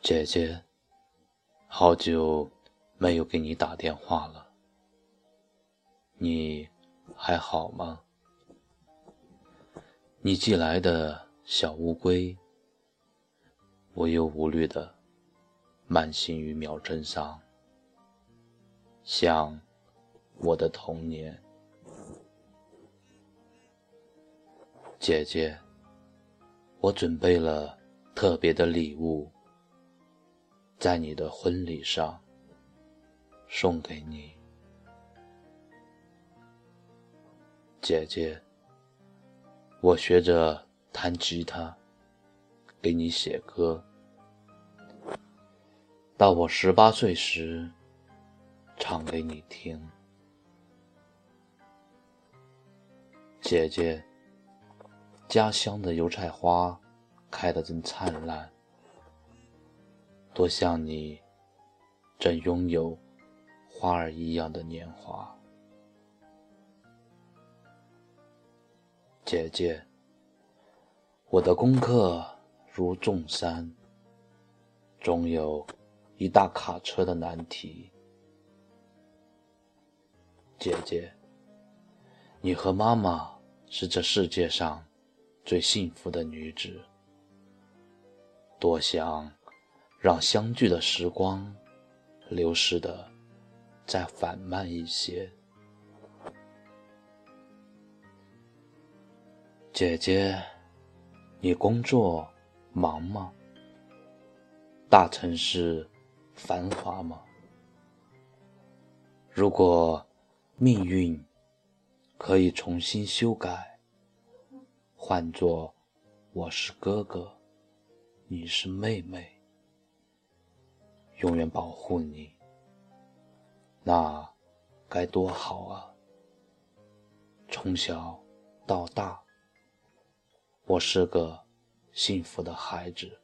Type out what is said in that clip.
姐姐，好久没有给你打电话了，你还好吗？你寄来的小乌龟，无忧无虑的慢行于秒针上，像我的童年。姐姐，我准备了特别的礼物。在你的婚礼上，送给你，姐姐。我学着弹吉他，给你写歌。到我十八岁时，唱给你听，姐姐。家乡的油菜花开得真灿烂。多像你，正拥有花儿一样的年华，姐姐。我的功课如重山，总有一大卡车的难题。姐姐，你和妈妈是这世界上最幸福的女子。多想。让相聚的时光流逝的再缓慢一些，姐姐，你工作忙吗？大城市繁华吗？如果命运可以重新修改，换作我是哥哥，你是妹妹永远保护你那该多好啊！从小到大我是个幸福的孩子。